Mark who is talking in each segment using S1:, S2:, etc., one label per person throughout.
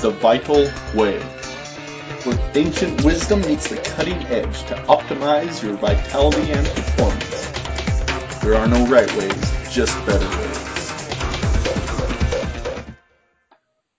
S1: The Vital Way, where ancient wisdom meets the cutting edge to optimize your vitality and performance. There are no right ways, just better ways.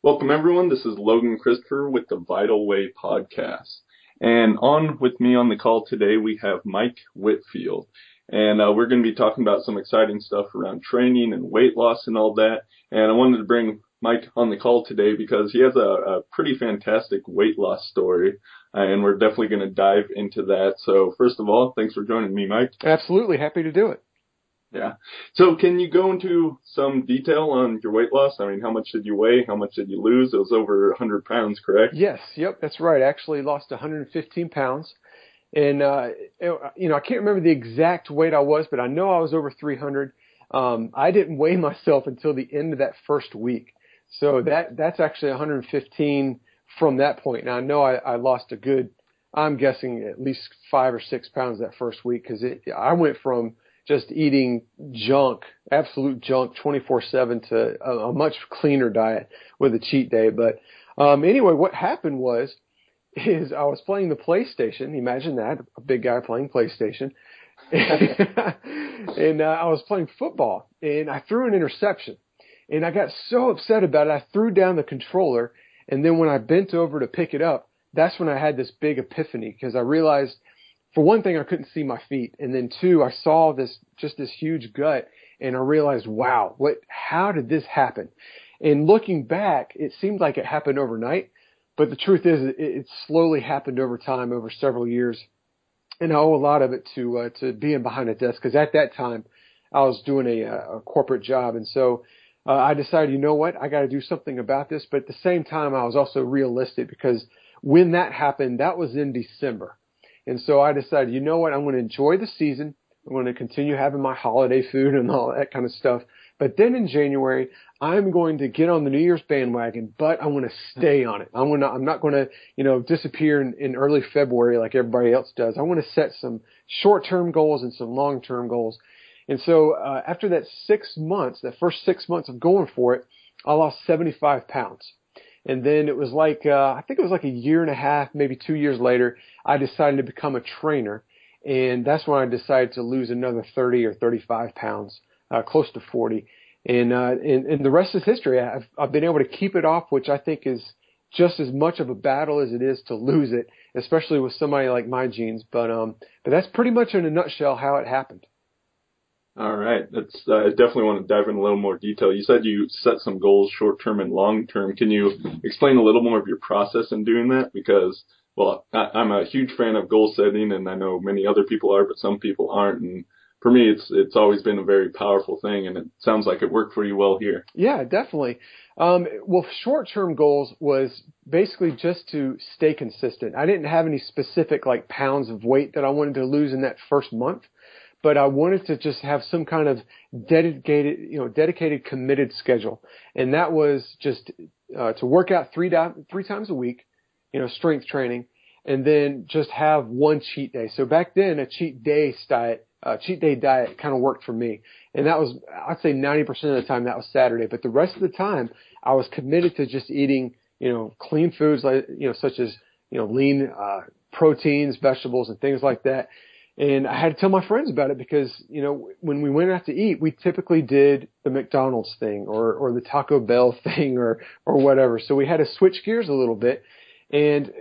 S1: Welcome, everyone. This is Logan Christopher with the Vital Way podcast. And on with me on the call today, we have Mike Whitfield. And uh, we're going to be talking about some exciting stuff around training and weight loss and all that. And I wanted to bring Mike on the call today because he has a, a pretty fantastic weight loss story. Uh, and we're definitely going to dive into that. So first of all, thanks for joining me, Mike.
S2: Absolutely. Happy to do it.
S1: Yeah. So can you go into some detail on your weight loss? I mean, how much did you weigh? How much did you lose? It was over 100 pounds, correct?
S2: Yes. Yep. That's right. I actually lost 115 pounds. And, uh, you know, I can't remember the exact weight I was, but I know I was over 300. Um, I didn't weigh myself until the end of that first week. So that, that's actually 115 from that point. Now I know I, I lost a good, I'm guessing at least five or six pounds that first week because I went from just eating junk, absolute junk 24-7 to a, a much cleaner diet with a cheat day. But, um, anyway, what happened was, is I was playing the PlayStation. Imagine that, a big guy playing PlayStation. and uh, I was playing football and I threw an interception. And I got so upset about it, I threw down the controller. And then when I bent over to pick it up, that's when I had this big epiphany because I realized for one thing, I couldn't see my feet. And then two, I saw this, just this huge gut and I realized, wow, what, how did this happen? And looking back, it seemed like it happened overnight, but the truth is it, it slowly happened over time, over several years. And I owe a lot of it to, uh, to being behind a desk because at that time I was doing a, a corporate job. And so, uh, I decided, you know what, I got to do something about this. But at the same time, I was also realistic because when that happened, that was in December. And so I decided, you know what, I'm going to enjoy the season. I'm going to continue having my holiday food and all that kind of stuff. But then in January, I'm going to get on the New Year's bandwagon, but I'm going to stay on it. I'm going to, I'm not going to, you know, disappear in, in early February like everybody else does. I want to set some short-term goals and some long-term goals. And so, uh, after that six months, that first six months of going for it, I lost 75 pounds. And then it was like, uh, I think it was like a year and a half, maybe two years later, I decided to become a trainer. And that's when I decided to lose another 30 or 35 pounds, uh, close to 40. And, uh, and, and the rest is history. I've, I've been able to keep it off, which I think is just as much of a battle as it is to lose it, especially with somebody like my genes. But, um, but that's pretty much in a nutshell how it happened.
S1: All right. That's, uh, I definitely want to dive in a little more detail. You said you set some goals short term and long term. Can you explain a little more of your process in doing that? Because, well, I, I'm a huge fan of goal setting and I know many other people are, but some people aren't. And for me, it's, it's always been a very powerful thing and it sounds like it worked for you well here.
S2: Yeah, definitely. Um, well, short term goals was basically just to stay consistent. I didn't have any specific like pounds of weight that I wanted to lose in that first month but I wanted to just have some kind of dedicated, you know, dedicated, committed schedule, and that was just uh, to work out three di- three times a week, you know, strength training, and then just have one cheat day. So back then, a cheat day diet, uh, cheat day diet kind of worked for me, and that was I'd say 90% of the time that was Saturday, but the rest of the time I was committed to just eating, you know, clean foods like you know, such as you know, lean uh, proteins, vegetables, and things like that and I had to tell my friends about it because, you know, when we went out to eat, we typically did the McDonald's thing or, or the Taco Bell thing or, or whatever. So we had to switch gears a little bit. And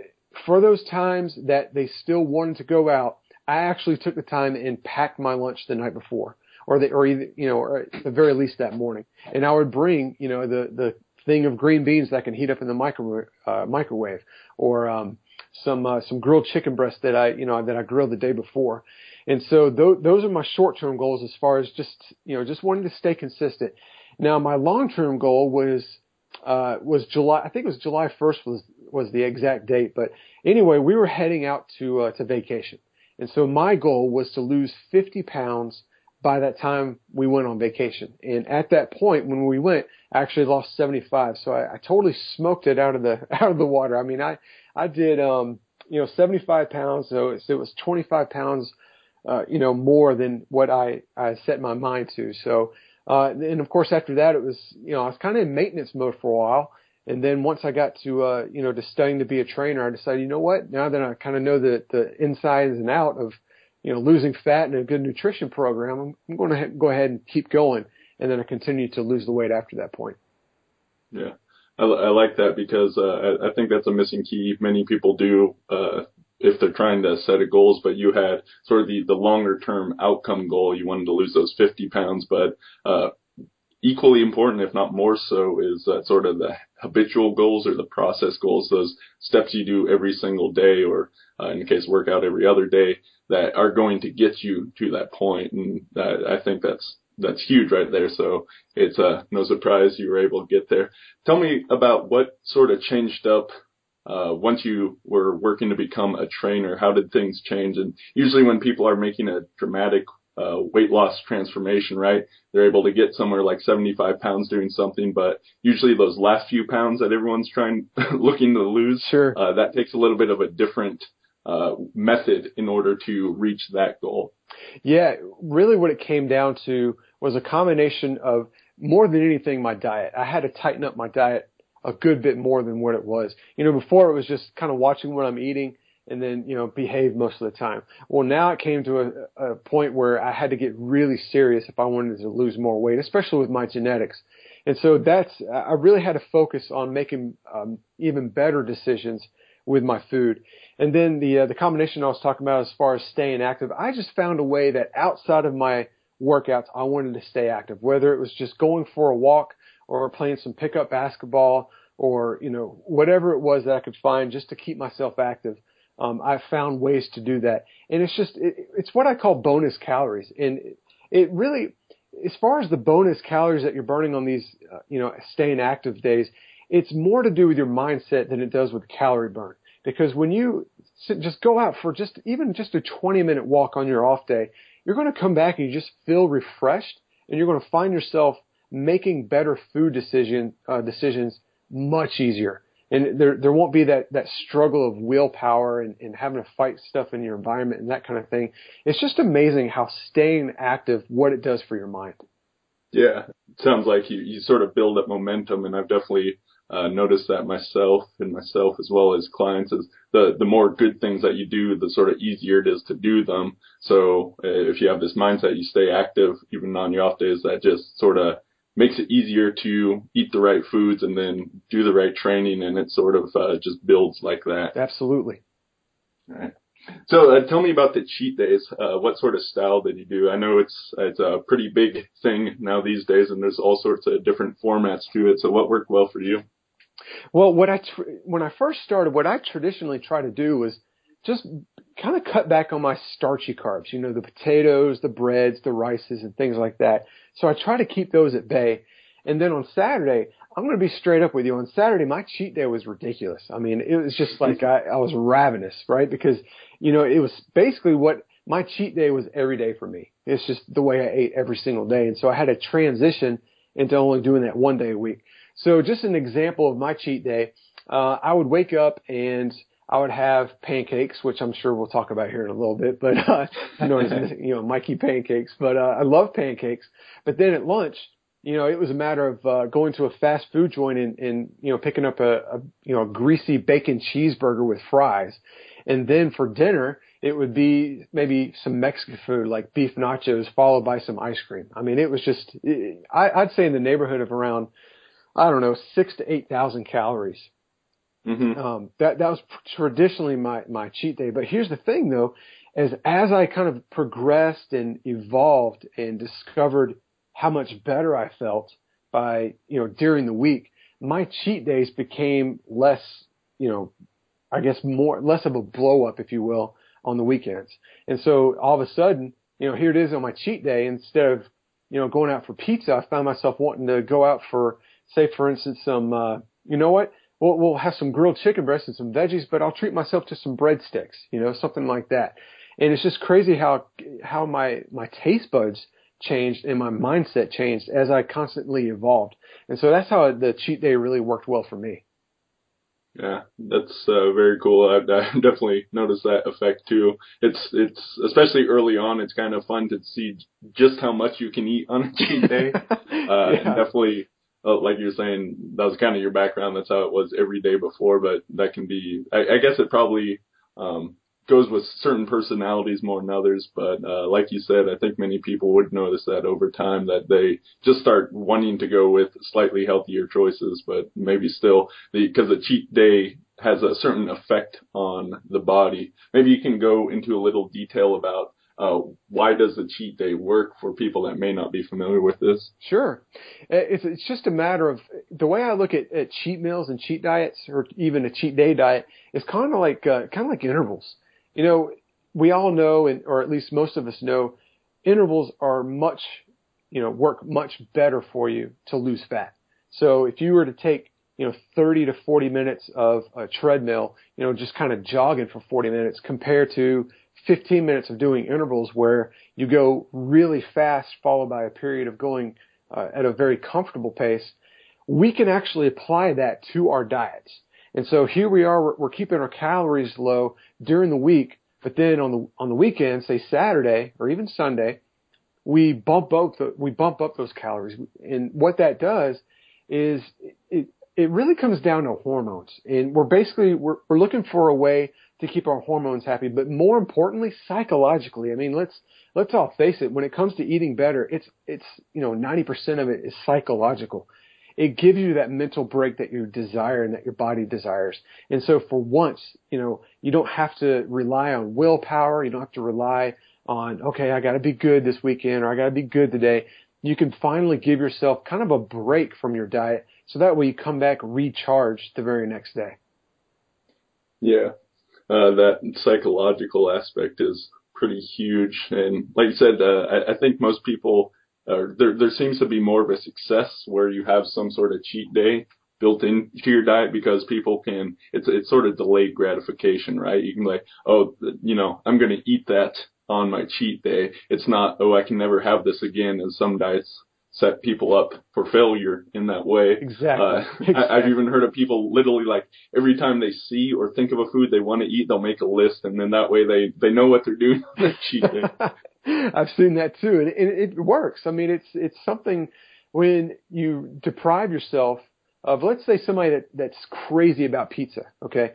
S2: for those times that they still wanted to go out, I actually took the time and packed my lunch the night before or the, or either, you know, or at the very least that morning. And I would bring, you know, the, the thing of green beans that can heat up in the micro, uh, microwave or, um, some uh, some grilled chicken breast that I you know that I grilled the day before, and so th- those are my short term goals as far as just you know just wanting to stay consistent. Now my long term goal was uh, was July I think it was July 1st was was the exact date, but anyway we were heading out to uh, to vacation, and so my goal was to lose 50 pounds by that time we went on vacation. And at that point when we went, I actually lost 75. So I, I totally smoked it out of the out of the water. I mean, I I did, um, you know, 75 pounds. So, it was 25 pounds, uh, you know, more than what I, I set my mind to. So, uh, and of course after that it was, you know, I was kind of in maintenance mode for a while. And then once I got to, uh, you know, to studying to be a trainer, I decided, you know what? Now that I kind of know the, the insides and out of, you know, losing fat and a good nutrition program, I'm, I'm going to go ahead and keep going. And then I continued to lose the weight after that point.
S1: Yeah. I, I like that because, uh, I, I think that's a missing key. Many people do, uh, if they're trying to set a goals, but you had sort of the, the longer term outcome goal. You wanted to lose those 50 pounds, but, uh, equally important, if not more so, is uh, sort of the habitual goals or the process goals, those steps you do every single day, or uh, in the case workout every other day, that are going to get you to that point. And that, I think that's that's huge right there. So it's uh, no surprise you were able to get there. Tell me about what sort of changed up uh, once you were working to become a trainer. How did things change? And usually when people are making a dramatic uh, weight loss transformation, right? They're able to get somewhere like 75 pounds doing something, but usually those last few pounds that everyone's trying, looking to lose,
S2: sure.
S1: uh, that takes a little bit of a different, uh, method in order to reach that goal.
S2: Yeah, really what it came down to was a combination of more than anything my diet. I had to tighten up my diet a good bit more than what it was. You know, before it was just kind of watching what I'm eating and then you know behave most of the time. Well, now it came to a, a point where I had to get really serious if I wanted to lose more weight, especially with my genetics. And so that's I really had to focus on making um, even better decisions with my food. And then the uh, the combination I was talking about as far as staying active, I just found a way that outside of my workouts, I wanted to stay active. Whether it was just going for a walk or playing some pickup basketball or you know whatever it was that I could find just to keep myself active um, I've found ways to do that, and it's just it, it's what I call bonus calories, and it, it really, as far as the bonus calories that you're burning on these, uh, you know, staying active days, it's more to do with your mindset than it does with calorie burn. Because when you sit, just go out for just even just a 20 minute walk on your off day, you're going to come back and you just feel refreshed, and you're going to find yourself making better food decision uh, decisions much easier and there there won't be that that struggle of willpower and, and having to fight stuff in your environment and that kind of thing. It's just amazing how staying active what it does for your mind.
S1: Yeah, it sounds like you you sort of build up momentum, and I've definitely uh, noticed that myself and myself as well as clients is the the more good things that you do, the sort of easier it is to do them. So uh, if you have this mindset, you stay active even on your off days. That just sort of makes it easier to eat the right foods and then do the right training, and it sort of uh, just builds like that.
S2: Absolutely.
S1: All right. So uh, tell me about the cheat days. Uh, what sort of style did you do? I know it's it's a pretty big thing now these days, and there's all sorts of different formats to it. So what worked well for you?
S2: Well, what I tr- when I first started, what I traditionally try to do was just kind of cut back on my starchy carbs. You know, the potatoes, the breads, the rices, and things like that. So I try to keep those at bay. And then on Saturday, I'm going to be straight up with you. On Saturday, my cheat day was ridiculous. I mean, it was just like I, I was ravenous, right? Because, you know, it was basically what my cheat day was every day for me. It's just the way I ate every single day. And so I had to transition into only doing that one day a week. So just an example of my cheat day, uh, I would wake up and I would have pancakes, which I'm sure we'll talk about here in a little bit, but, uh, known as, you know, Mikey pancakes, but, uh, I love pancakes. But then at lunch, you know, it was a matter of, uh, going to a fast food joint and, and, you know, picking up a, a, you know, greasy bacon cheeseburger with fries. And then for dinner, it would be maybe some Mexican food like beef nachos followed by some ice cream. I mean, it was just, it, I, I'd say in the neighborhood of around, I don't know, six to 8,000 calories
S1: Mm-hmm.
S2: Um, that that was traditionally my my cheat day. But here's the thing, though, as as I kind of progressed and evolved and discovered how much better I felt by you know during the week, my cheat days became less, you know, I guess more less of a blow up, if you will, on the weekends. And so all of a sudden, you know, here it is on my cheat day. Instead of you know going out for pizza, I found myself wanting to go out for, say, for instance, some. Uh, you know what? we'll, we'll have some grilled chicken breasts and some veggies, but I'll treat myself to some breadsticks, you know, something like that. And it's just crazy how, how my, my taste buds changed and my mindset changed as I constantly evolved. And so that's how the cheat day really worked well for me.
S1: Yeah, that's uh, very cool. I, I definitely noticed that effect too. It's it's especially early on. It's kind of fun to see just how much you can eat on a cheat day. Uh,
S2: yeah.
S1: and definitely like you're saying, that was kind of your background. That's how it was every day before, but that can be, I, I guess it probably, um, goes with certain personalities more than others. But, uh, like you said, I think many people would notice that over time that they just start wanting to go with slightly healthier choices, but maybe still the, cause a cheat day has a certain effect on the body. Maybe you can go into a little detail about uh, why does a cheat day work for people that may not be familiar with this?
S2: Sure. It's, it's just a matter of the way I look at, at cheat meals and cheat diets, or even a cheat day diet, is kind of like uh, kind of like intervals. You know, we all know, and or at least most of us know, intervals are much, you know, work much better for you to lose fat. So if you were to take you know 30 to 40 minutes of a treadmill, you know, just kind of jogging for 40 minutes compared to 15 minutes of doing intervals where you go really fast followed by a period of going uh, at a very comfortable pace, we can actually apply that to our diets. And so here we are, we're, we're keeping our calories low during the week, but then on the, on the weekend, say Saturday or even Sunday, we bump up the, we bump up those calories. And what that does is it, it really comes down to hormones. And we're basically, we're, we're looking for a way to keep our hormones happy, but more importantly, psychologically. I mean, let's let's all face it. When it comes to eating better, it's it's you know 90% of it is psychological. It gives you that mental break that you desire and that your body desires. And so for once, you know, you don't have to rely on willpower. You don't have to rely on, okay, I got to be good this weekend or I got to be good today. You can finally give yourself kind of a break from your diet so that way you come back recharged the very next day.
S1: Yeah, uh, that psychological aspect is pretty huge. And like you said, uh, I, I think most people, uh, there, there seems to be more of a success where you have some sort of cheat day built into your diet because people can, it's, it's sort of delayed gratification, right? You can like, oh, you know, I'm going to eat that on my cheat day. It's not, oh, I can never have this again. And some diets set people up for failure in that way.
S2: Exactly.
S1: Uh,
S2: exactly.
S1: I, have even heard of people literally like every time they see or think of a food they want to eat, they'll make a list, and then that way they they know what they're doing on their cheat.
S2: I've seen that too, and it, it works. I mean, it's it's something when you deprive yourself of, let's say, somebody that that's crazy about pizza, okay,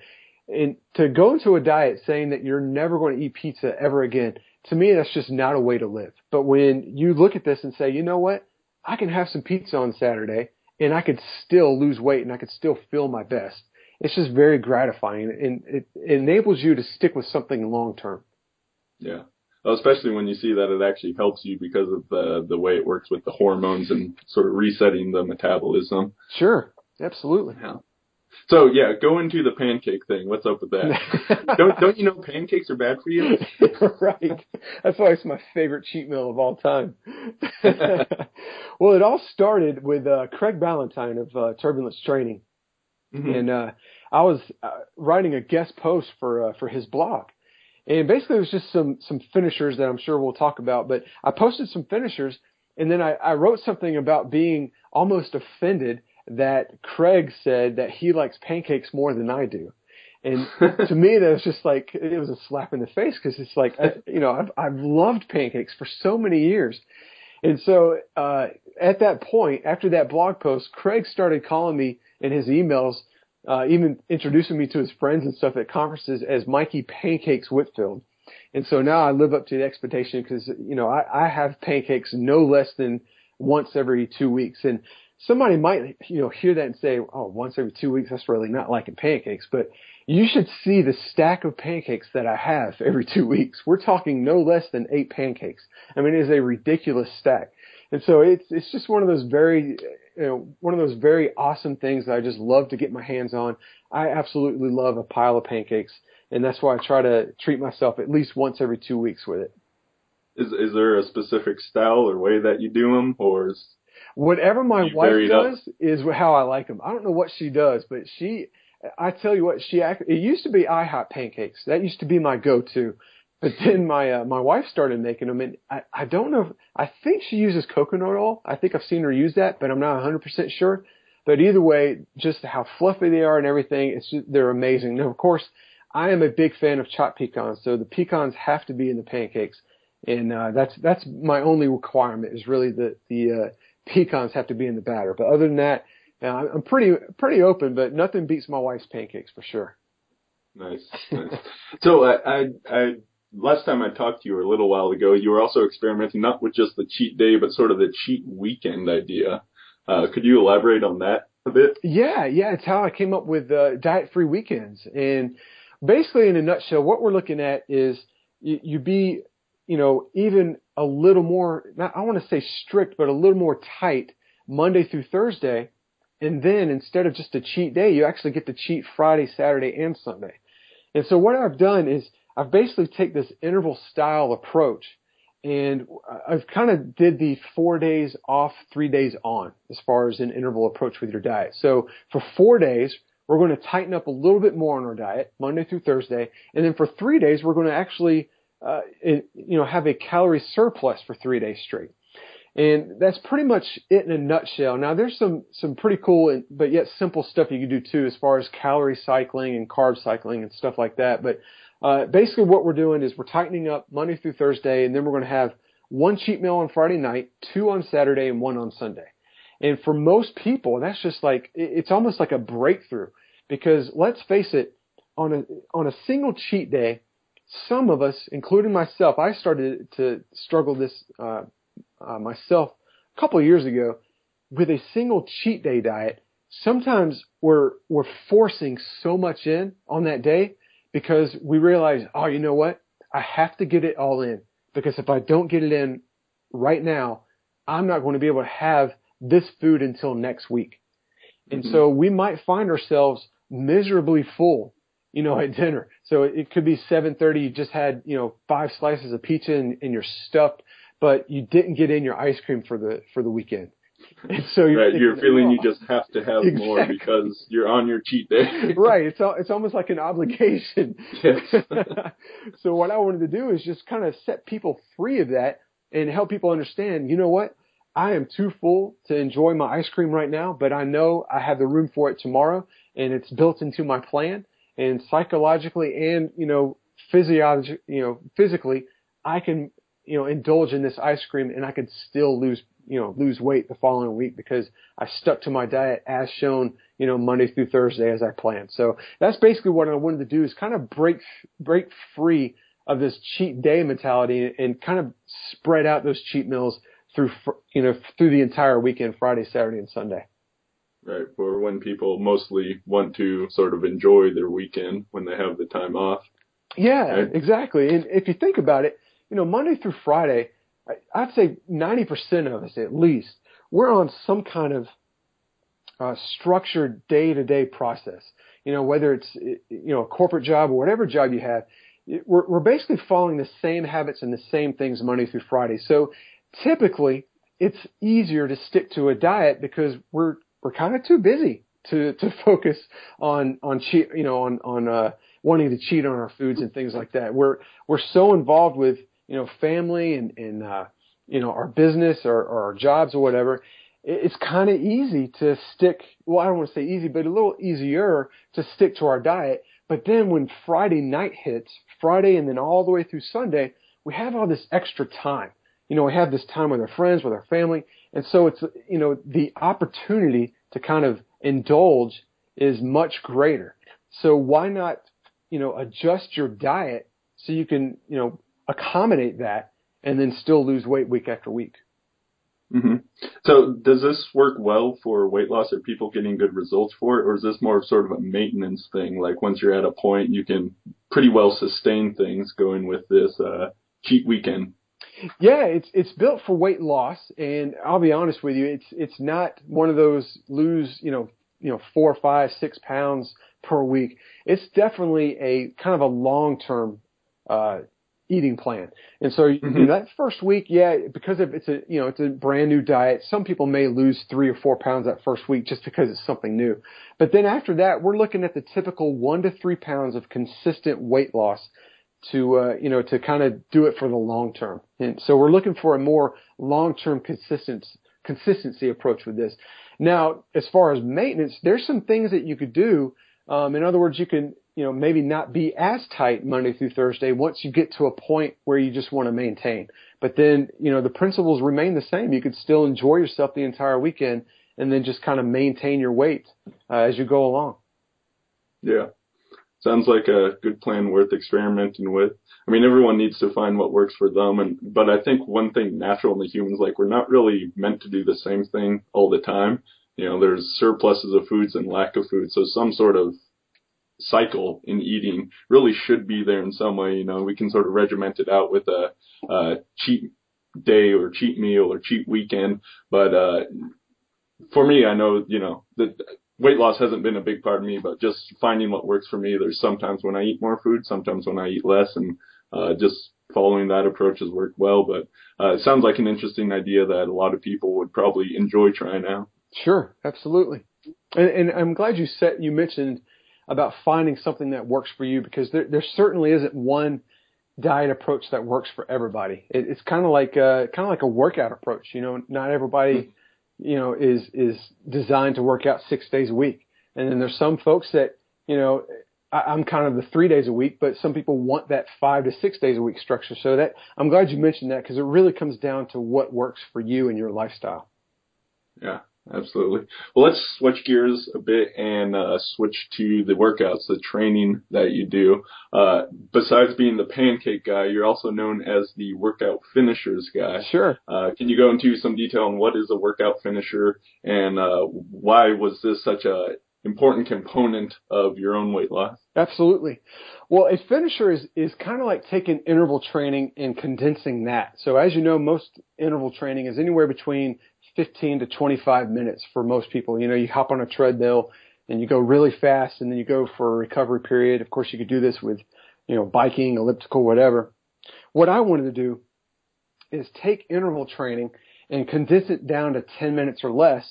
S2: and to go into a diet saying that you're never going to eat pizza ever again. To me, that's just not a way to live. But when you look at this and say, you know what, I can have some pizza on Saturday and I could still lose weight and I could still feel my best. It's just very gratifying and it, it enables you to stick with something long term.
S1: Yeah. Well, especially when you see that it actually helps you because of the the way it works with the hormones and sort of resetting the metabolism.
S2: Sure. Absolutely.
S1: Yeah. So yeah, go into the pancake thing. What's up with that? don't don't you know pancakes are bad for you?
S2: right. That's why it's my favorite cheat meal of all time. well, it all started with uh, Craig Ballantyne of uh, Turbulence Training, mm-hmm. and uh, I was uh, writing a guest post for uh, for his blog, and basically it was just some some finishers that I'm sure we'll talk about. But I posted some finishers, and then I, I wrote something about being almost offended that Craig said that he likes pancakes more than I do. And to me, that was just like, it was a slap in the face because it's like, I, you know, I've, I've loved pancakes for so many years. And so, uh, at that point, after that blog post, Craig started calling me in his emails, uh, even introducing me to his friends and stuff at conferences as Mikey Pancakes Whitfield. And so now I live up to the expectation because, you know, I, I have pancakes no less than once every two weeks. And somebody might, you know, hear that and say, oh, once every two weeks, that's really not liking pancakes. But you should see the stack of pancakes that I have every two weeks. We're talking no less than eight pancakes. I mean, it is a ridiculous stack. And so it's, it's just one of those very, you know, one of those very awesome things that I just love to get my hands on. I absolutely love a pile of pancakes. And that's why I try to treat myself at least once every two weeks with it.
S1: Is, is there a specific style or way that you do them or is
S2: Whatever my you wife does up. is how I like them. I don't know what she does, but she, I tell you what, she act, it used to be IHOP pancakes. That used to be my go-to. But then my uh, my wife started making them, and I I don't know. If, I think she uses coconut oil. I think I've seen her use that, but I'm not 100 percent sure. But either way, just how fluffy they are and everything, it's just, they're amazing. Now, of course, I am a big fan of chopped pecans, so the pecans have to be in the pancakes, and uh, that's that's my only requirement is really the the uh, pecans have to be in the batter. But other than that, uh, I'm pretty pretty open. But nothing beats my wife's pancakes for sure.
S1: Nice, nice. so I, I, I last time I talked to you a little while ago, you were also experimenting not with just the cheat day, but sort of the cheat weekend idea. Uh, could you elaborate on that a bit?
S2: Yeah, yeah, it's how I came up with uh, diet-free weekends. And basically, in a nutshell, what we're looking at is you, you be, you know, even a little more. Not, I want to say strict, but a little more tight Monday through Thursday. And then instead of just a cheat day, you actually get to cheat Friday, Saturday, and Sunday. And so what I've done is I've basically take this interval style approach and I've kind of did the four days off, three days on as far as an interval approach with your diet. So for four days, we're going to tighten up a little bit more on our diet, Monday through Thursday. And then for three days, we're going to actually, uh, you know, have a calorie surplus for three days straight. And that's pretty much it in a nutshell. Now there's some, some pretty cool and, but yet simple stuff you can do too as far as calorie cycling and carb cycling and stuff like that. But, uh, basically what we're doing is we're tightening up Monday through Thursday and then we're going to have one cheat meal on Friday night, two on Saturday and one on Sunday. And for most people, that's just like, it's almost like a breakthrough because let's face it, on a, on a single cheat day, some of us, including myself, I started to struggle this, uh, uh, myself a couple of years ago with a single cheat day diet. Sometimes we're we're forcing so much in on that day because we realize, oh, you know what? I have to get it all in because if I don't get it in right now, I'm not going to be able to have this food until next week. And mm-hmm. so we might find ourselves miserably full, you know, at dinner. So it could be 7:30. You just had, you know, five slices of pizza and, and you're stuffed but you didn't get in your ice cream for the for the weekend.
S1: And so you're, right, you're feeling oh, you just have to have exactly. more because you're on your cheat day.
S2: right. It's it's almost like an obligation. Yes. so what I wanted to do is just kind of set people free of that and help people understand, you know what? I am too full to enjoy my ice cream right now, but I know I have the room for it tomorrow and it's built into my plan and psychologically and, you know, physiologically, you know, physically, I can you know, indulge in this ice cream and I could still lose, you know, lose weight the following week because I stuck to my diet as shown, you know, Monday through Thursday as I planned. So that's basically what I wanted to do is kind of break, break free of this cheat day mentality and kind of spread out those cheat meals through, you know, through the entire weekend, Friday, Saturday, and Sunday.
S1: Right. For when people mostly want to sort of enjoy their weekend when they have the time off.
S2: Yeah, right? exactly. And if you think about it, you know, Monday through Friday, I'd say 90% of us at least, we're on some kind of uh, structured day to day process. You know, whether it's, you know, a corporate job or whatever job you have, we're, we're basically following the same habits and the same things Monday through Friday. So typically it's easier to stick to a diet because we're, we're kind of too busy to, to focus on, on cheat, you know, on, on, uh, wanting to cheat on our foods and things like that. We're, we're so involved with, you know, family and, and uh, you know, our business or, or our jobs or whatever, it's kind of easy to stick, well, I don't want to say easy, but a little easier to stick to our diet. But then when Friday night hits, Friday and then all the way through Sunday, we have all this extra time. You know, we have this time with our friends, with our family. And so it's, you know, the opportunity to kind of indulge is much greater. So why not, you know, adjust your diet so you can, you know, accommodate that and then still lose weight week after week.
S1: Mm-hmm. So does this work well for weight loss? Are people getting good results for it, or is this more of sort of a maintenance thing? Like once you're at a point, you can pretty well sustain things going with this uh, cheat weekend.
S2: Yeah, it's it's built for weight loss, and I'll be honest with you, it's it's not one of those lose you know you know four, five, six pounds per week. It's definitely a kind of a long term uh, eating plan. And so mm-hmm. you know, that first week, yeah, because if it's a you know it's a brand new diet, some people may lose three or four pounds that first week just because it's something new. But then after that, we're looking at the typical one to three pounds of consistent weight loss to uh, you know to kind of do it for the long term. And so we're looking for a more long term consistent consistency approach with this. Now, as far as maintenance, there's some things that you could do. Um, in other words, you can you know, maybe not be as tight Monday through Thursday once you get to a point where you just want to maintain. But then, you know, the principles remain the same. You could still enjoy yourself the entire weekend and then just kind of maintain your weight uh, as you go along.
S1: Yeah. Sounds like a good plan worth experimenting with. I mean, everyone needs to find what works for them. And, but I think one thing natural in the humans, like we're not really meant to do the same thing all the time. You know, there's surpluses of foods and lack of food. So some sort of cycle in eating really should be there in some way. You know, we can sort of regiment it out with a, a cheat day or cheat meal or cheat weekend. But, uh, for me, I know, you know, that weight loss hasn't been a big part of me, but just finding what works for me. There's sometimes when I eat more food, sometimes when I eat less and, uh, just following that approach has worked well. But, uh, it sounds like an interesting idea that a lot of people would probably enjoy trying out.
S2: Sure. Absolutely. And, and I'm glad you said, you mentioned about finding something that works for you because there, there certainly isn't one diet approach that works for everybody. It, it's kind of like a, kind of like a workout approach. You know, not everybody, you know, is is designed to work out six days a week. And then there's some folks that, you know, I, I'm kind of the three days a week, but some people want that five to six days a week structure. So that I'm glad you mentioned that because it really comes down to what works for you and your lifestyle.
S1: Yeah, absolutely. Well, let's switch gears a bit and uh, switch to the workouts, the training that you do. Uh, besides being the pancake guy, you're also known as the workout finishers guy.
S2: Sure.
S1: Uh, can you go into some detail on what is a workout finisher and uh, why was this such a important component of your own weight loss?
S2: Absolutely. Well, a finisher is, is kind of like taking interval training and condensing that. So as you know, most interval training is anywhere between 15 to 25 minutes for most people. You know, you hop on a treadmill and you go really fast and then you go for a recovery period. Of course, you could do this with, you know, biking, elliptical, whatever. What I wanted to do is take interval training and condense it down to 10 minutes or less.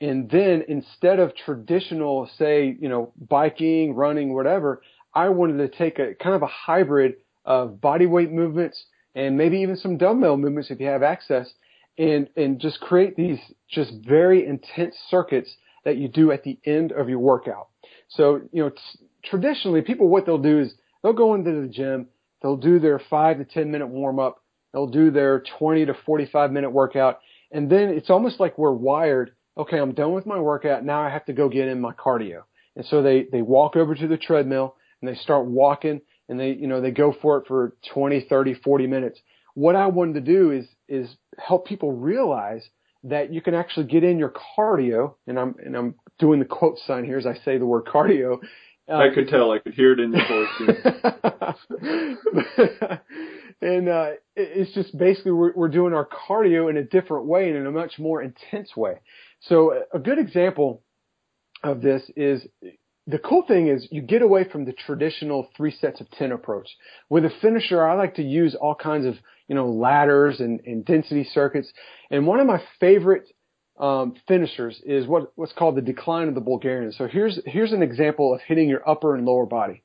S2: And then instead of traditional, say, you know, biking, running, whatever, I wanted to take a kind of a hybrid of body weight movements and maybe even some dumbbell movements if you have access and and just create these just very intense circuits that you do at the end of your workout. So, you know, t- traditionally people what they'll do is they'll go into the gym, they'll do their 5 to 10 minute warm up, they'll do their 20 to 45 minute workout, and then it's almost like we're wired, okay, I'm done with my workout, now I have to go get in my cardio. And so they they walk over to the treadmill and they start walking and they, you know, they go for it for 20, 30, 40 minutes. What I wanted to do is is help people realize that you can actually get in your cardio, and I'm and I'm doing the quote sign here as I say the word cardio.
S1: I could tell. I could hear it in your
S2: voice. and uh, it's just basically we're, we're doing our cardio in a different way and in a much more intense way. So a good example of this is the cool thing is you get away from the traditional three sets of 10 approach. With a finisher, I like to use all kinds of, you know, ladders and, and density circuits. And one of my favorite um, finishers is what, what's called the decline of the Bulgarian. So here's, here's an example of hitting your upper and lower body.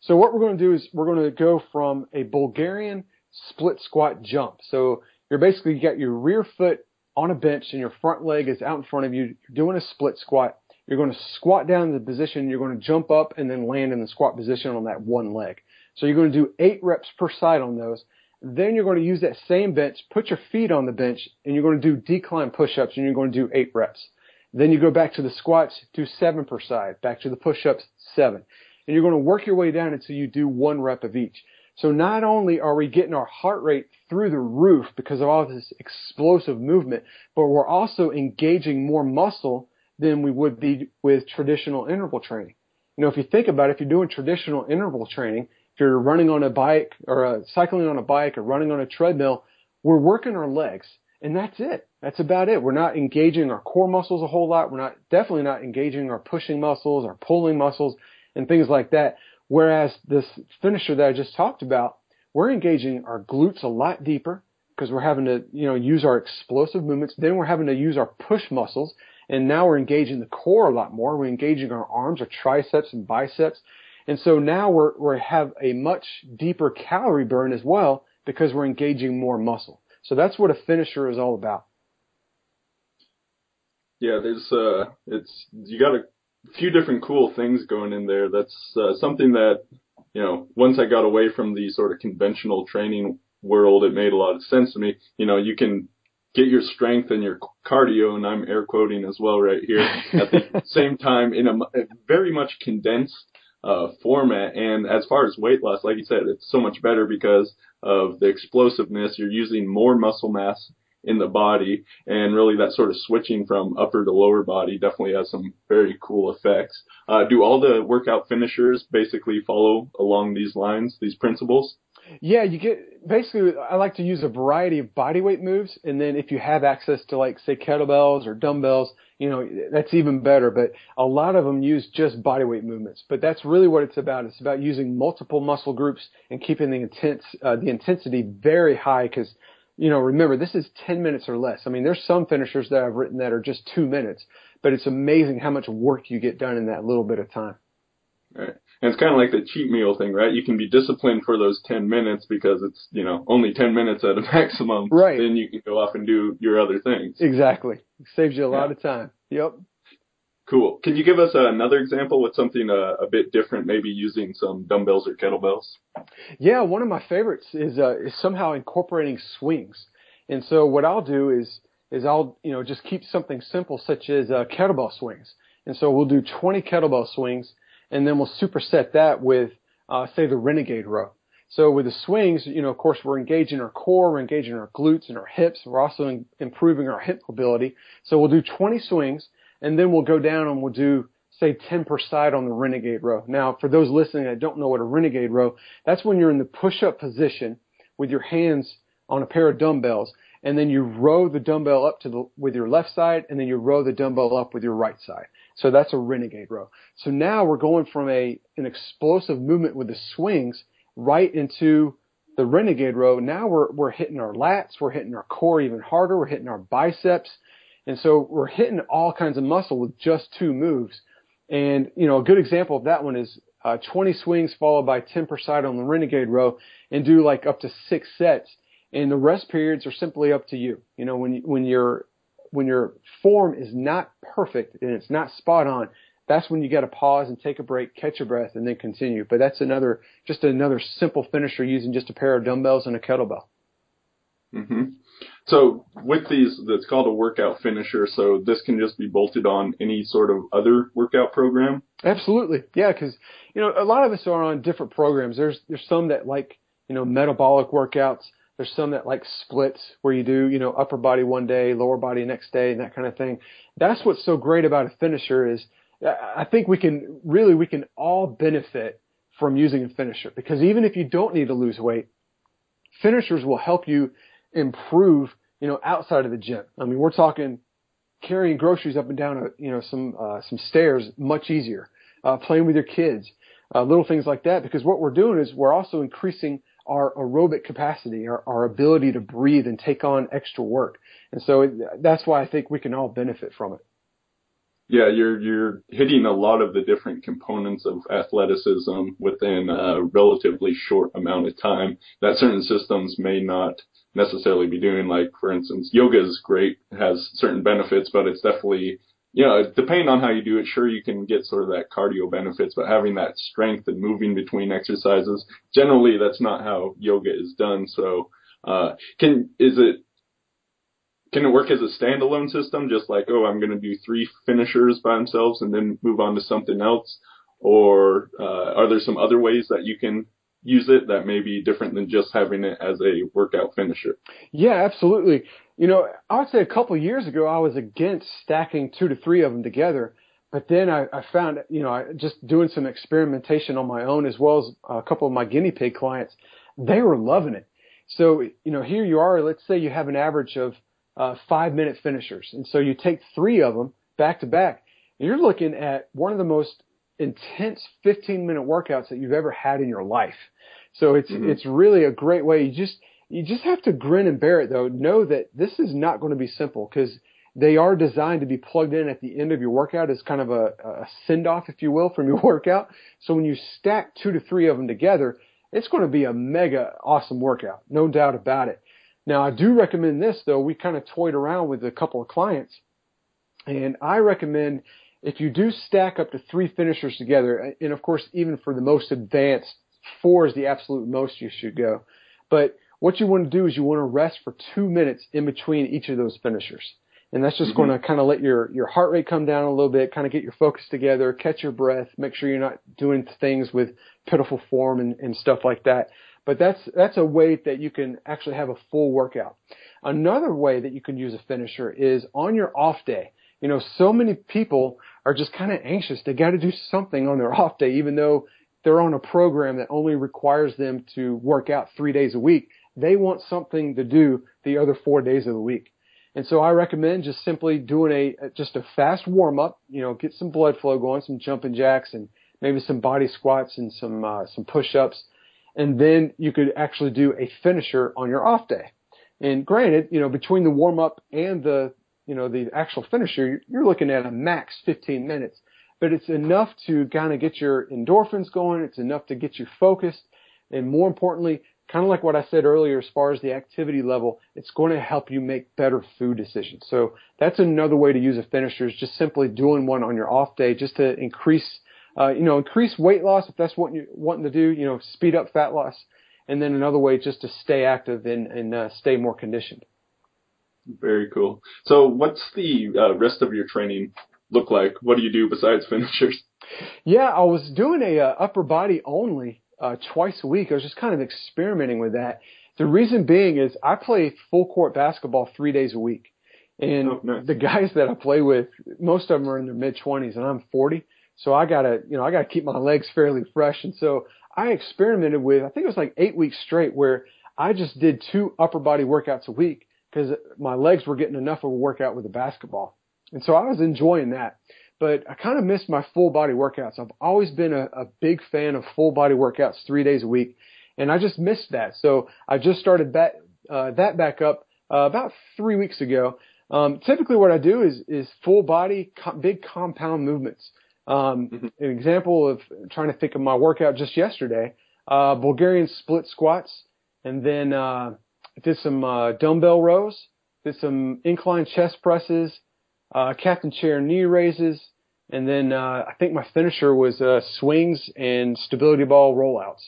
S2: So what we're going to do is we're going to go from a Bulgarian split squat jump. So you're basically you got your rear foot on a bench and your front leg is out in front of you. You're doing a split squat you're going to squat down in the position. You're going to jump up and then land in the squat position on that one leg. So you're going to do eight reps per side on those. Then you're going to use that same bench, put your feet on the bench, and you're going to do decline push-ups, and you're going to do eight reps. Then you go back to the squats, do seven per side. Back to the push-ups, seven. And you're going to work your way down until you do one rep of each. So not only are we getting our heart rate through the roof because of all this explosive movement, but we're also engaging more muscle than we would be with traditional interval training. You know, if you think about it, if you're doing traditional interval training, if you're running on a bike or uh, cycling on a bike or running on a treadmill, we're working our legs and that's it. That's about it. We're not engaging our core muscles a whole lot. We're not definitely not engaging our pushing muscles, our pulling muscles and things like that. Whereas this finisher that I just talked about, we're engaging our glutes a lot deeper because we're having to, you know, use our explosive movements. Then we're having to use our push muscles and now we're engaging the core a lot more. We're engaging our arms, our triceps and biceps. And so now we're, we have a much deeper calorie burn as well because we're engaging more muscle. So that's what a finisher is all about.
S1: Yeah, there's uh, it's you got a few different cool things going in there. That's uh, something that you know once I got away from the sort of conventional training world, it made a lot of sense to me. You know, you can get your strength and your cardio, and I'm air quoting as well right here, at the same time in a, a very much condensed uh, format. And as far as weight loss, like you said, it's so much better because of the explosiveness. You're using more muscle mass in the body and really that sort of switching from upper to lower body definitely has some very cool effects. Uh, do all the workout finishers basically follow along these lines, these principles?
S2: Yeah, you get basically. I like to use a variety of body weight moves, and then if you have access to like say kettlebells or dumbbells, you know that's even better. But a lot of them use just body weight movements. But that's really what it's about. It's about using multiple muscle groups and keeping the intense uh, the intensity very high because you know, remember this is 10 minutes or less. I mean, there's some finishers that I've written that are just two minutes, but it's amazing how much work you get done in that little bit of time.
S1: Right. And it's kind of like the cheat meal thing, right? You can be disciplined for those 10 minutes because it's, you know, only 10 minutes at a maximum.
S2: Right.
S1: Then you can go off and do your other things.
S2: Exactly. It saves you a lot of time. Yep.
S1: Cool. Can you give us another example with something a, uh, a, bit different, maybe using some dumbbells or kettlebells?
S2: Yeah, one of my favorites is uh, is somehow incorporating swings. And so what I'll do is is I'll you know just keep something simple such as uh, kettlebell swings. And so we'll do 20 kettlebell swings, and then we'll superset that with uh, say the renegade row. So with the swings, you know, of course, we're engaging our core, we're engaging our glutes and our hips. We're also in, improving our hip mobility. So we'll do 20 swings and then we'll go down and we'll do say 10 per side on the renegade row. Now, for those listening that don't know what a renegade row, that's when you're in the push-up position with your hands on a pair of dumbbells, and then you row the dumbbell up to the with your left side, and then you row the dumbbell up with your right side. So that's a renegade row. So now we're going from a an explosive movement with the swings right into the renegade row. Now we're we're hitting our lats, we're hitting our core even harder, we're hitting our biceps, and so we're hitting all kinds of muscle with just two moves. And, you know, a good example of that one is uh, 20 swings followed by 10 per side on the Renegade row and do like up to six sets. And the rest periods are simply up to you. You know, when, when your, when your form is not perfect and it's not spot on, that's when you got to pause and take a break, catch your breath, and then continue. But that's another, just another simple finisher using just a pair of dumbbells and a kettlebell.
S1: Mm-hmm. So with these, that's called a workout finisher. So this can just be bolted on any sort of other workout program.
S2: Absolutely, yeah. Because you know a lot of us are on different programs. There's there's some that like you know metabolic workouts. There's some that like splits where you do you know upper body one day, lower body next day, and that kind of thing. That's what's so great about a finisher is I think we can really we can all benefit from using a finisher because even if you don't need to lose weight, finishers will help you improve, you know, outside of the gym. I mean, we're talking carrying groceries up and down, you know, some uh, some stairs much easier. Uh, playing with your kids, uh, little things like that. Because what we're doing is we're also increasing our aerobic capacity, our, our ability to breathe and take on extra work. And so that's why I think we can all benefit from it.
S1: Yeah, you're you're hitting a lot of the different components of athleticism within a relatively short amount of time that certain systems may not necessarily be doing. Like for instance, yoga is great, has certain benefits, but it's definitely know, depending on how you do it, sure you can get sort of that cardio benefits, but having that strength and moving between exercises, generally that's not how yoga is done. So, uh, can, is it, can it work as a standalone system? Just like, oh, I'm going to do three finishers by themselves and then move on to something else? Or, uh, are there some other ways that you can use it that may be different than just having it as a workout finisher?
S2: Yeah, absolutely. You know, I would say a couple of years ago, I was against stacking two to three of them together. But then I, I found, you know, I, just doing some experimentation on my own as well as a couple of my guinea pig clients, they were loving it. So, you know, here you are, let's say you have an average of uh, five minute finishers. And so you take three of them back to back. And you're looking at one of the most intense 15 minute workouts that you've ever had in your life. So it's, mm-hmm. it's really a great way. You just, you just have to grin and bear it though. Know that this is not going to be simple because they are designed to be plugged in at the end of your workout as kind of a, a send off, if you will, from your workout. So when you stack two to three of them together, it's going to be a mega awesome workout. No doubt about it. Now I do recommend this though. We kind of toyed around with a couple of clients and I recommend if you do stack up to three finishers together, and of course, even for the most advanced, four is the absolute most you should go. But what you want to do is you want to rest for two minutes in between each of those finishers. And that's just mm-hmm. going to kind of let your, your heart rate come down a little bit, kind of get your focus together, catch your breath, make sure you're not doing things with pitiful form and, and stuff like that. But that's, that's a way that you can actually have a full workout. Another way that you can use a finisher is on your off day. You know, so many people are just kind of anxious. They got to do something on their off day, even though they're on a program that only requires them to work out three days a week. They want something to do the other four days of the week. And so I recommend just simply doing a, just a fast warm up, you know, get some blood flow going, some jumping jacks and maybe some body squats and some, uh, some push ups. And then you could actually do a finisher on your off day. And granted, you know, between the warm up and the, you know, the actual finisher, you're looking at a max 15 minutes, but it's enough to kind of get your endorphins going. It's enough to get you focused. And more importantly, kind of like what I said earlier, as far as the activity level, it's going to help you make better food decisions. So that's another way to use a finisher is just simply doing one on your off day just to increase, uh, you know, increase weight loss if that's what you're wanting to do, you know, speed up fat loss. And then another way just to stay active and, and uh, stay more conditioned.
S1: Very cool. So what's the uh, rest of your training look like? What do you do besides finishers?
S2: Yeah, I was doing a uh, upper body only uh, twice a week. I was just kind of experimenting with that. The reason being is I play full court basketball three days a week. And oh, nice. the guys that I play with, most of them are in their mid twenties and I'm 40. So I gotta, you know, I gotta keep my legs fairly fresh. And so I experimented with, I think it was like eight weeks straight where I just did two upper body workouts a week because my legs were getting enough of a workout with the basketball. And so I was enjoying that but I kind of missed my full body workouts. I've always been a, a big fan of full body workouts three days a week, and I just missed that. So I just started back, uh, that back up uh, about three weeks ago. Um, typically, what I do is is full body, com- big compound movements. Um, mm-hmm. An example of trying to think of my workout just yesterday: uh, Bulgarian split squats, and then uh, did some uh, dumbbell rows, did some incline chest presses, uh, captain chair knee raises, and then uh, I think my finisher was uh, swings and stability ball rollouts.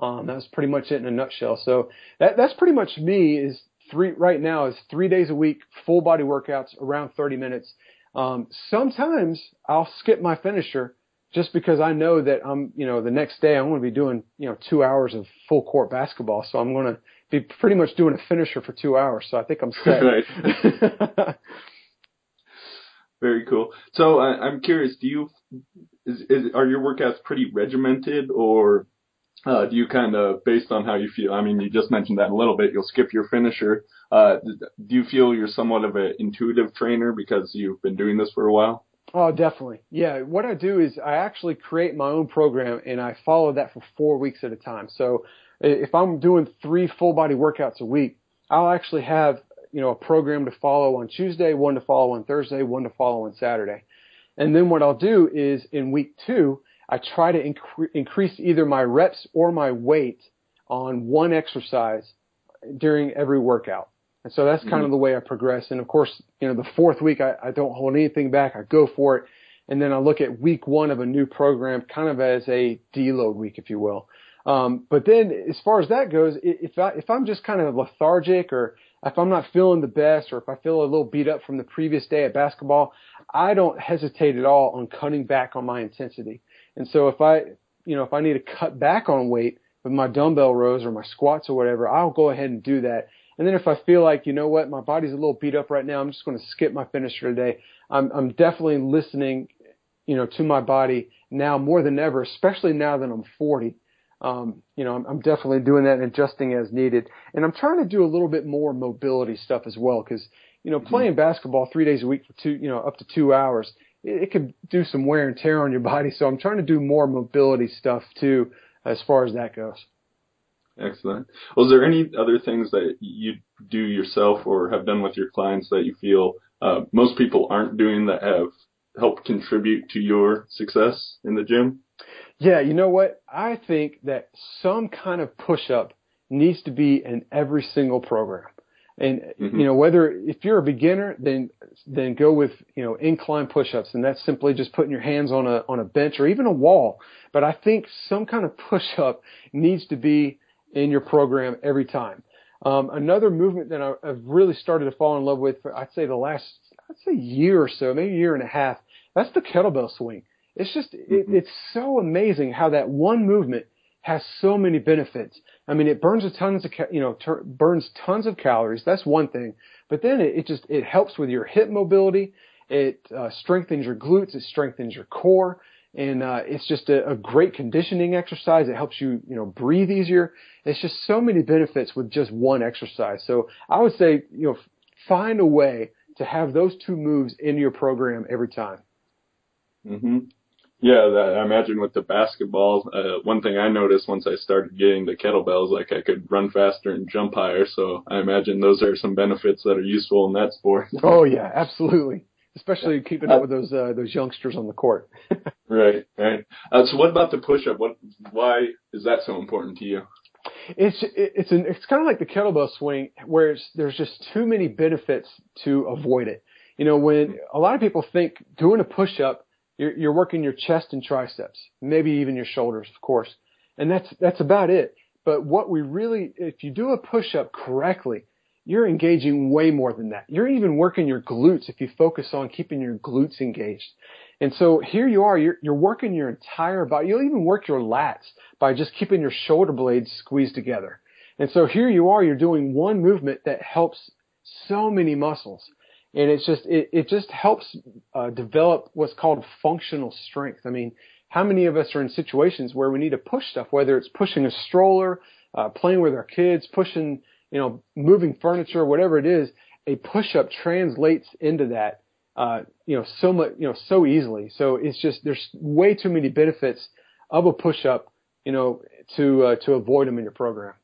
S2: Um, that was pretty much it in a nutshell. So that, that's pretty much me. Is three right now is three days a week, full body workouts around 30 minutes. Um, sometimes I'll skip my finisher just because I know that I'm, you know, the next day I'm going to be doing, you know, two hours of full court basketball. So I'm going to be pretty much doing a finisher for two hours. So I think I'm set.
S1: Right. Very cool. So I, I'm curious, do you is, is are your workouts pretty regimented or uh, do you kind of based on how you feel? I mean, you just mentioned that a little bit. You'll skip your finisher. Uh, do you feel you're somewhat of an intuitive trainer because you've been doing this for a while?
S2: Oh, definitely. Yeah. What I do is I actually create my own program and I follow that for four weeks at a time. So if I'm doing three full body workouts a week, I'll actually have you know, a program to follow on Tuesday, one to follow on Thursday, one to follow on Saturday. And then what I'll do is in week two, I try to incre- increase either my reps or my weight on one exercise during every workout. And so that's kind mm-hmm. of the way I progress. And of course, you know, the fourth week, I, I don't hold anything back. I go for it. And then I look at week one of a new program kind of as a deload week, if you will. Um, but then as far as that goes, if I, if I'm just kind of lethargic or if I'm not feeling the best or if I feel a little beat up from the previous day at basketball, I don't hesitate at all on cutting back on my intensity. And so if I, you know, if I need to cut back on weight with my dumbbell rows or my squats or whatever, I'll go ahead and do that. And then if I feel like, you know what, my body's a little beat up right now, I'm just going to skip my finisher today. I'm, I'm definitely listening, you know, to my body now more than ever, especially now that I'm 40 um, you know, I'm, I'm definitely doing that and adjusting as needed. And I'm trying to do a little bit more mobility stuff as well because, you know, mm-hmm. playing basketball three days a week for two, you know, up to two hours, it, it could do some wear and tear on your body. So I'm trying to do more mobility stuff too, as far as that goes.
S1: Excellent. Was there any other things that you do yourself or have done with your clients that you feel uh, most people aren't doing that have helped contribute to your success in the gym?
S2: Yeah, you know what? I think that some kind of push up needs to be in every single program. And mm-hmm. you know, whether if you're a beginner, then then go with you know incline push-ups, and that's simply just putting your hands on a on a bench or even a wall. But I think some kind of push-up needs to be in your program every time. Um, another movement that I, I've really started to fall in love with, for, I'd say the last, I'd say year or so, maybe a year and a half, that's the kettlebell swing. It's just, it,
S1: Mm-hmm.
S2: it's so amazing how that one movement has so many benefits. I mean, it burns a tons of, you know, tur burns tons of calories. That's one thing. But then it, it just, it helps with your hip mobility. It uh, strengthens your glutes. It strengthens your core. And uh, it's just a, a great conditioning exercise. It helps you, you know, breathe easier. It's just so many benefits with just one exercise. So I would say, you know, find a way to have those two moves in your program every time.
S1: hmm Yeah, that, I imagine with the basketball, uh, one thing I noticed once I started getting the kettlebells, like I could run faster and jump higher. So I imagine those are some benefits that are useful in that sport.
S2: Oh yeah, absolutely. Especially keeping up with those uh, those youngsters on the court.
S1: right, right. Uh, so what about the push-up? What, why is that so important to you?
S2: It's it's an it's kind of like the kettlebell swing where it's, there's just too many benefits to avoid it. You know, when a lot of people think doing a push up, you're, you're working your chest and triceps, maybe even your shoulders, of course, and that's that's about it. But what we really, if you do a push up correctly, you're engaging way more than that. You're even working your glutes if you focus on keeping your glutes engaged. And so here you are, you're, you're working your entire body. You'll even work your lats by just keeping your shoulder blades squeezed together. And so here you are, you're doing one movement that helps so many muscles. And it's just, it, it just helps uh, develop what's called functional strength. I mean, how many of us are in situations where we need to push stuff, whether it's pushing a stroller, uh, playing with our kids, pushing, you know, moving furniture, whatever it is, a push up translates into that uh, you know, so much, you know, so easily. So it's just there's way too many benefits of a push up, you know, to uh, to avoid them in your program.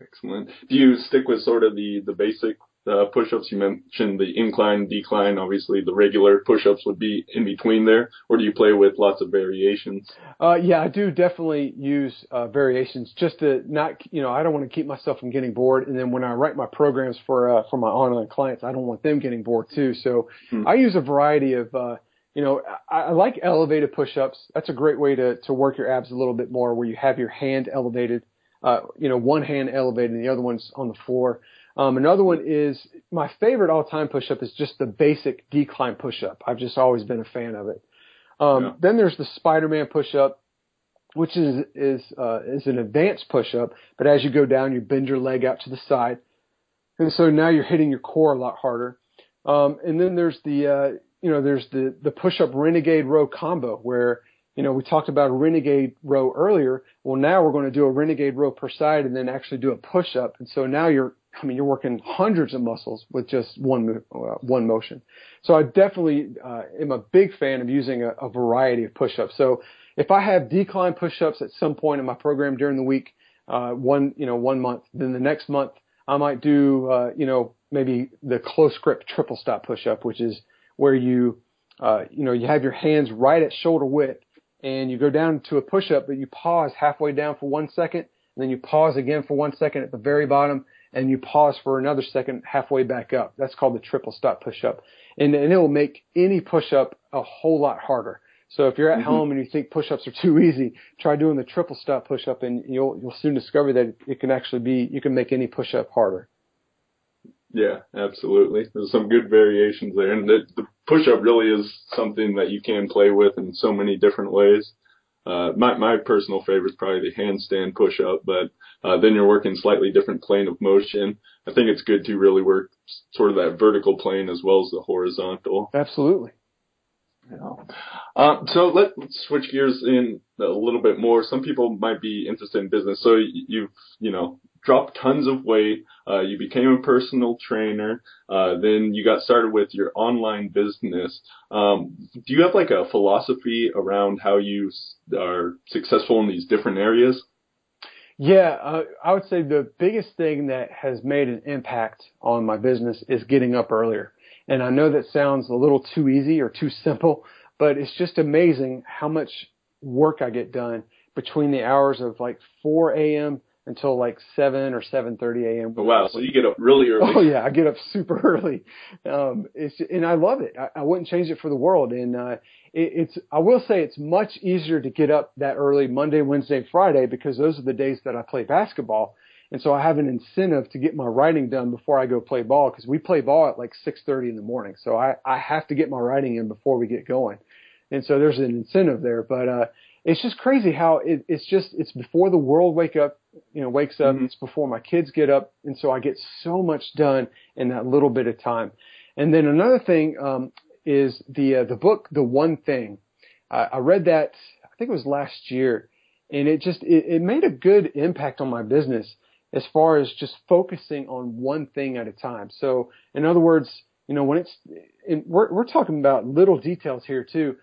S1: Excellent. Do you stick with sort of the the basic uh, push-ups? You mentioned the incline, decline. Obviously, the regular push-ups would be in between there, or do you play with lots of variations?
S2: Uh, yeah, I do definitely use uh, variations just to not, you know, I don't want to keep myself from getting bored. And then when I write my programs for uh, for my online clients, I don't want them getting bored too. So
S1: Hmm.
S2: I use a variety of, uh, you know, I, I like elevated push-ups. That's a great way to to work your abs a little bit more, where you have your hand elevated, uh, you know, one hand elevated and the other one's on the floor. Um, another one is my favorite all-time push-up is just the basic decline push-up. I've just always been a fan of it. Um,
S1: Yeah.
S2: Then there's the Spider-Man push-up, which is is uh, is an advanced push-up, but as you go down, you bend your leg out to the side, and so now you're hitting your core a lot harder. Um, and then there's the uh, you know there's the the push-up renegade row combo where you know we talked about a renegade row earlier. Well, now we're going to do a renegade row per side and then actually do a push-up, and so now you're I mean you're working hundreds of muscles with just one uh, one motion. So I definitely uh, am a big fan of using a, a variety of push-ups. So if I have decline push-ups at some point in my program during the week, uh, one you know one month, then the next month I might do uh, you know maybe the close grip triple stop push-up, which is where you uh, you know you have your hands right at shoulder width and you go down to a push-up, but you pause halfway down for one second, and then you pause again for one second at the very bottom, and you pause for another second halfway back up. That's called the triple stop push-up, and, and it will make any push-up a whole lot harder. So if you're at
S1: Mhm.
S2: home and you think push-ups are too easy, try doing the triple stop push-up, and you'll you'll soon discover that it can actually be you can make any push-up harder.
S1: Yeah, absolutely. There's some good variations there, and the, the push-up really is something that you can play with in so many different ways. Uh, my my personal favorite is probably the handstand push-up, but uh, then you're working slightly different plane of motion. I think it's good to really work sort of that vertical plane as well as the horizontal.
S2: Absolutely.
S1: Yeah. Um, so let, let's switch gears in a little bit more. Some people might be interested in business. So you've, you know, dropped tons of weight. Uh, you became a personal trainer. Uh, then you got started with your online business. Um, do you have like a philosophy around how you are successful in these different areas?
S2: Yeah, uh, I would say the biggest thing that has made an impact on my business is getting up earlier. And I know that sounds a little too easy or too simple, but it's just amazing how much work I get done between the hours of like 4 a.m. until like 7 or 7:30 a.m.
S1: Oh, wow. So you get up really early.
S2: Oh yeah, I get up super early, um, it's and I love it. I, I wouldn't change it for the world. And uh, it, it's I will say it's much easier to get up that early Monday, Wednesday, Friday because those are the days that I play basketball. And so I have an incentive to get my writing done before I go play ball because we play ball at like 6:30 in the morning. So I I have to get my writing in before we get going. And so there's an incentive there, but uh it's just crazy how it, it's just it's before the world wake up, you know, wakes up. Mm-hmm. It's before my kids get up, and so I get so much done in that little bit of time. And then another thing um, is the uh, the book, The One Thing. I, I read that I think it was last year, and it just it, it made a good impact on my business as far as just focusing on one thing at a time. So in other words, you know, when it's and we're we're talking about little details here too.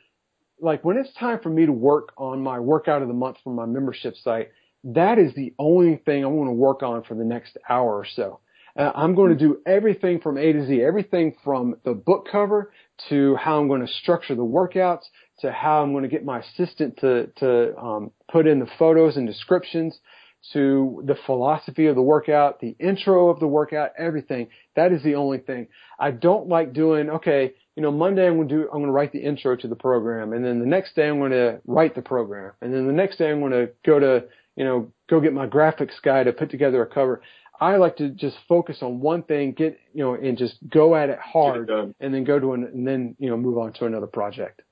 S2: Like when it's time for me to work on my workout of the month for my membership site, that is the only thing I want to work on for the next hour or so. Uh, I'm going to do everything from A to Z, everything from the book cover to how I'm going to structure the workouts to how I'm going to get my assistant to, to um, put in the photos and descriptions to the philosophy of the workout, the intro of the workout, everything. That is the only thing. I don't like doing, okay, you know, Monday I'm going to do, I'm going to write the intro to the program. And then the next day I'm going to write the program. And then the next day I'm going to go to, you know, go get my graphics guy to put together a cover. I like to just focus on one thing, get, you know, and just go at it hard and then go to an, and then, you know, move on to another project.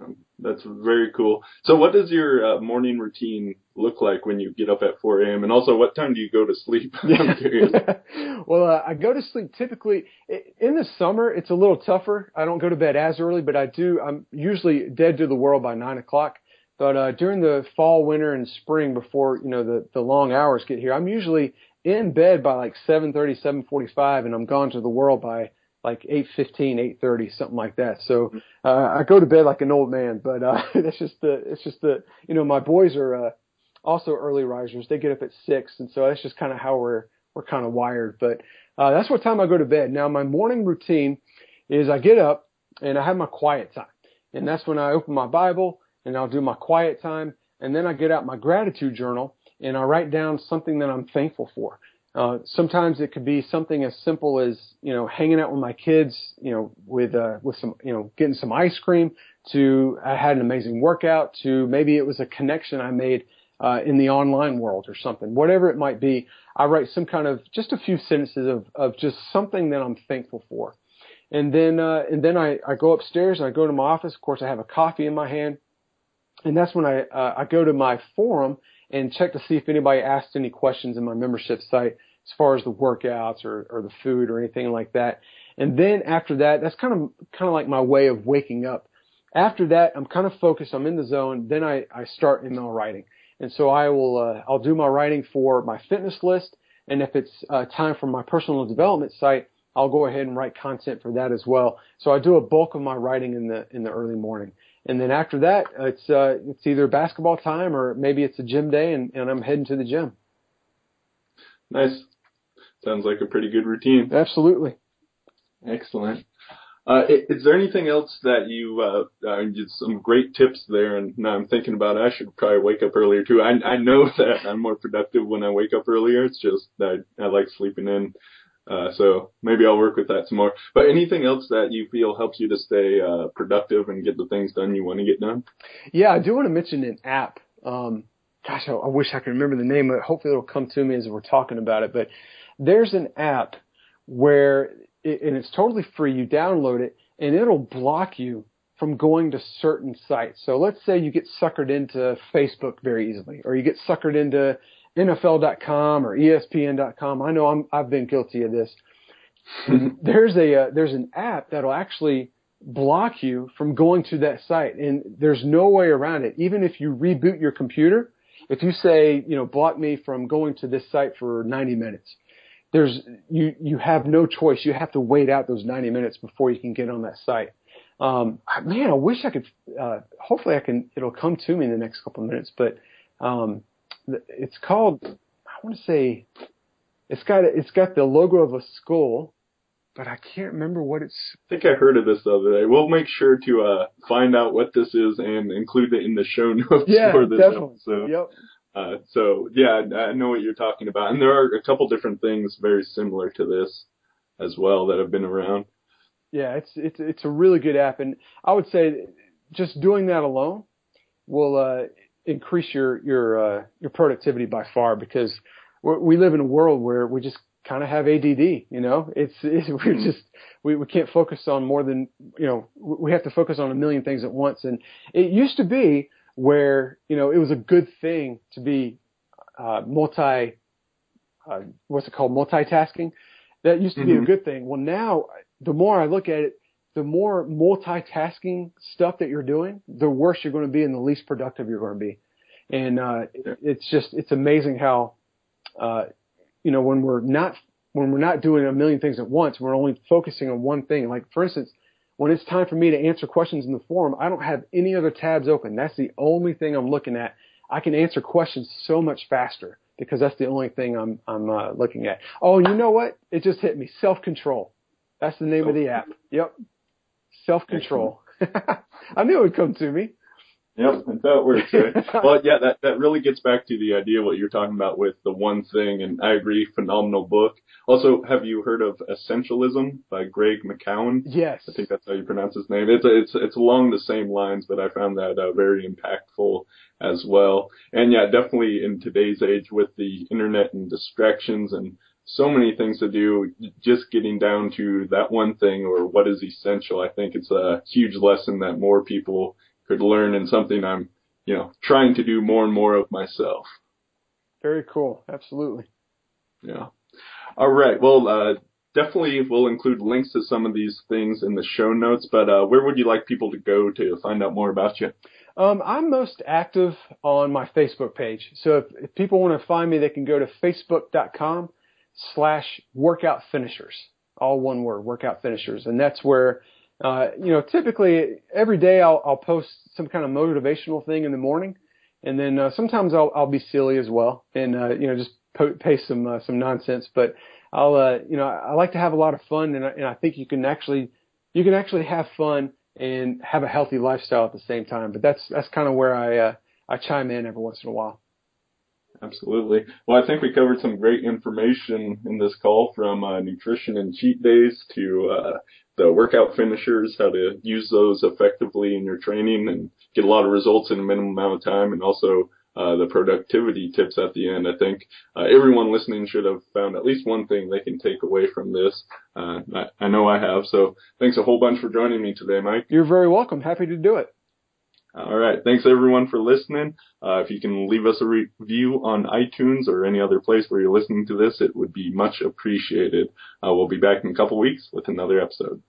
S1: Um, that's very cool. So what does your uh, morning routine look like when you get up at 4 a.m. and also what time do you go to sleep? I'm curious.
S2: well, uh, I go to sleep typically in the summer. It's a little tougher. I don't go to bed as early, but I do. I'm usually dead to the world by nine o'clock. But uh, during the fall, winter, and spring, before you know the the long hours get here, I'm usually in bed by like 7:30, 7:45, and I'm gone to the world by like 8:15, 8:30, something like that. So mm-hmm. uh, I go to bed like an old man, but uh, that's just the it's just the you know my boys are uh, also early risers. They get up at six, and so that's just kind of how we're we're kind of wired. But uh, that's what time I go to bed. Now my morning routine is I get up and I have my quiet time, and that's when I open my Bible and I'll do my quiet time, and then I get out my gratitude journal and I write down something that I'm thankful for. Uh, sometimes it could be something as simple as you know hanging out with my kids, you know, with uh, with some you know getting some ice cream. To I had an amazing workout. To maybe it was a connection I made uh, in the online world or something. Whatever it might be, I write some kind of just a few sentences of of just something that I'm thankful for. And then uh, and then I I go upstairs and I go to my office. Of course, I have a coffee in my hand and that's when I uh, I go to my forum and check to see if anybody asked any questions in my membership site as far as the workouts or, or the food or anything like that. And then after that, that's kind of kind of like my way of waking up. After that, I'm kind of focused. I'm in the zone. Then I, I start email writing, and so I will uh, I'll do my writing for my fitness list, and if it's uh, time for my personal development site, I'll go ahead and write content for that as well. So I do a bulk of my writing in the in the early morning. And then after that, it's uh, it's either basketball time or maybe it's a gym day, and, and I'm heading to the gym.
S1: Nice. Sounds like a pretty good routine.
S2: Absolutely.
S1: Excellent. Uh, is there anything else that you, uh, uh, some great tips there, and now I'm thinking about it, I should probably wake up earlier too. I, I know that I'm more productive when I wake up earlier. It's just that I, I like sleeping in uh, so maybe I'll work with that some more. But anything else that you feel helps you to stay uh, productive and get the things done you want to get done?
S2: Yeah, I do want to mention an app. Um, gosh, I, I wish I could remember the name it. Hopefully it'll come to me as we're talking about it. But there's an app where, it, and it's totally free. You download it and it'll block you from going to certain sites. So let's say you get suckered into Facebook very easily, or you get suckered into NFL.com or ESPN.com. I know I'm, I've been guilty of this. there's a uh, there's an app that'll actually block you from going to that site, and there's no way around it. Even if you reboot your computer, if you say you know block me from going to this site for 90 minutes, there's you you have no choice. You have to wait out those 90 minutes before you can get on that site. Um, man, I wish I could. Uh, hopefully, I can. It'll come to me in the next couple of minutes, but um, it's called I want to say it's got it's got the logo of a skull, but I can't remember what it's.
S1: I think I heard of this the other day. We'll make sure to uh, find out what this is and include it in the show notes
S2: yeah,
S1: for this
S2: definitely.
S1: episode.
S2: Yep.
S1: Uh, so yeah, I know what you're talking about, and there are a couple different things very similar to this as well that have been around.
S2: Yeah, it's it's it's a really good app, and I would say just doing that alone will uh, increase your your uh, your productivity by far because we live in a world where we just kind of have ADD. You know, it's, it's we're mm-hmm. just we we can't focus on more than you know we have to focus on a million things at once. And it used to be where you know it was a good thing to be uh, multi uh, what's it called multitasking. That used to be mm-hmm. a good thing. Well, now the more I look at it, the more multitasking stuff that you're doing, the worse you're going to be and the least productive you're going to be. And uh, it's just it's amazing how uh, you know when we're not when we're not doing a million things at once, we're only focusing on one thing. Like for instance, when it's time for me to answer questions in the forum, I don't have any other tabs open. That's the only thing I'm looking at. I can answer questions so much faster because that's the only thing I'm I'm uh, looking at. Oh, you know what? It just hit me. Self control. That's the name of the app. Yep. Self control. I knew it would come to me.
S1: Yep, that's how it works, right? well, yeah, that, that really gets back to the idea what you're talking about with the one thing, and I agree, phenomenal book. Also, have you heard of Essentialism by Greg McKeown?
S2: Yes.
S1: I think that's how you pronounce his name. It's it's it's along the same lines, but I found that uh, very impactful as well. And yeah, definitely in today's age with the internet and distractions and so many things to do, just getting down to that one thing or what is essential. I think it's a huge lesson that more people could learn and something I'm, you know, trying to do more and more of myself.
S2: Very cool. Absolutely.
S1: Yeah. All right. Well, uh, definitely we'll include links to some of these things in the show notes, but uh, where would you like people to go to find out more about you?
S2: Um, I'm most active on my Facebook page. So if, if people want to find me, they can go to facebook.com slash workout finishers. All one word, workout finishers. And that's where uh, you know, typically every day I'll, I'll post some kind of motivational thing in the morning, and then uh, sometimes I'll, I'll be silly as well, and uh, you know, just po- paste some uh, some nonsense. But I'll, uh, you know, I like to have a lot of fun, and I, and I think you can actually you can actually have fun and have a healthy lifestyle at the same time. But that's that's kind of where I uh, I chime in every once in a while.
S1: Absolutely. Well, I think we covered some great information in this call from uh, nutrition and cheat days to uh, the workout finishers, how to use those effectively in your training and get a lot of results in a minimum amount of time, and also uh, the productivity tips at the end. I think uh, everyone listening should have found at least one thing they can take away from this. Uh, I, I know I have. So thanks a whole bunch for joining me today, Mike.
S2: You're very welcome. Happy to do it.
S1: All right. Thanks everyone for listening. Uh, if you can leave us a review on iTunes or any other place where you're listening to this, it would be much appreciated. Uh, we'll be back in a couple weeks with another episode.